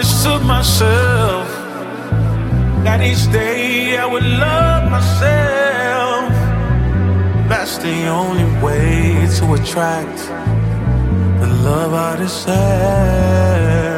promise to myself that each day I would love myself. That's the only way to attract the love I deserve.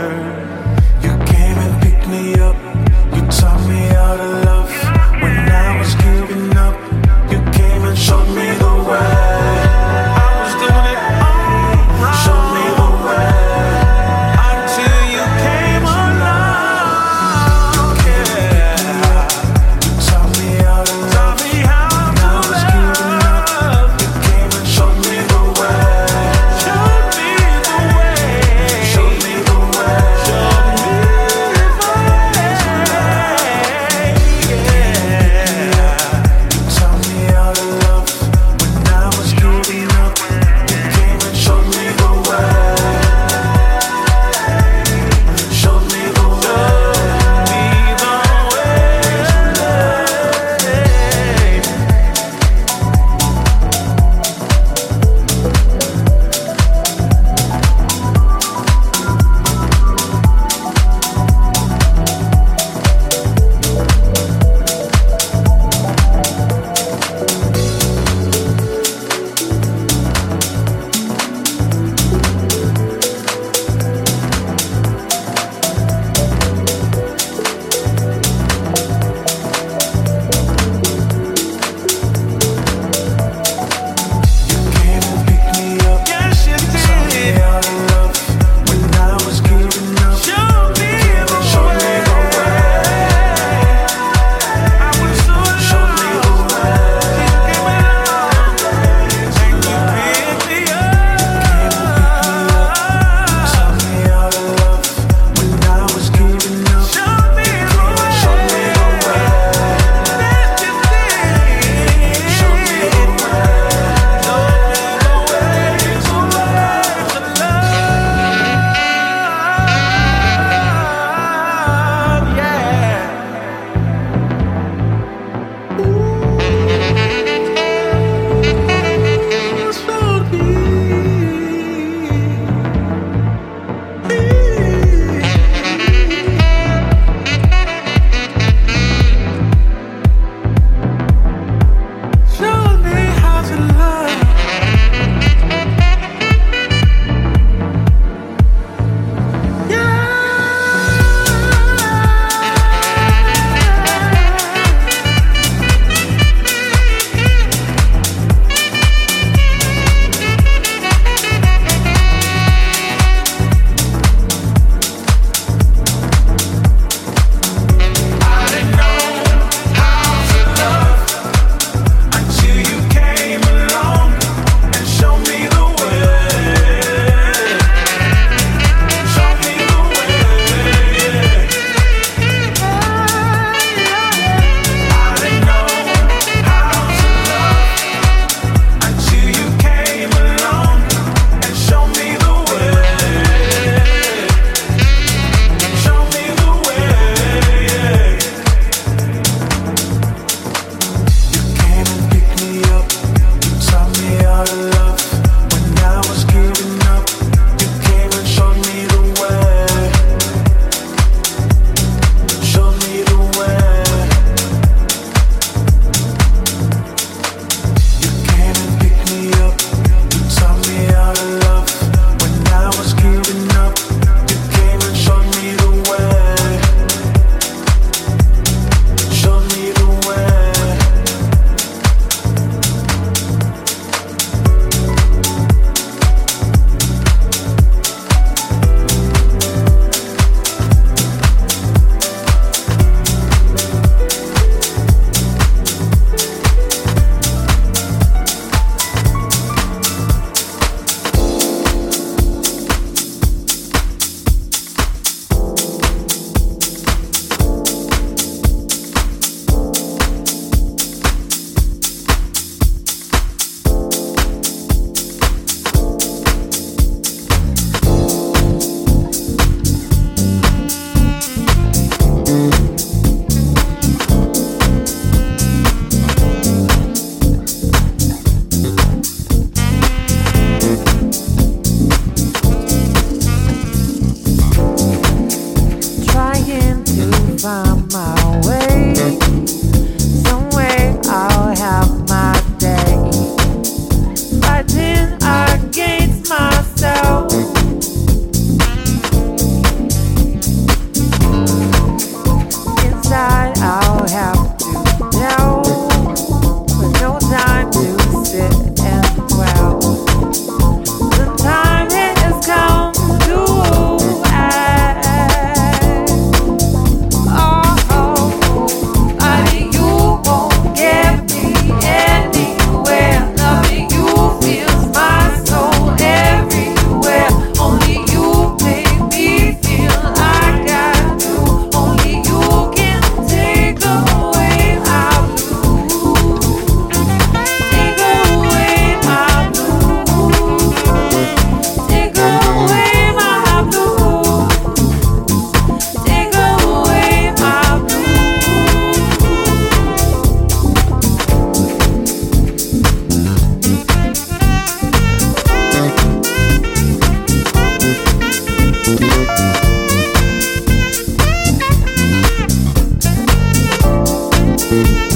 Thank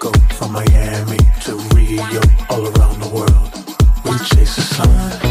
Go from Miami to Rio, all around the world. We chase the sun.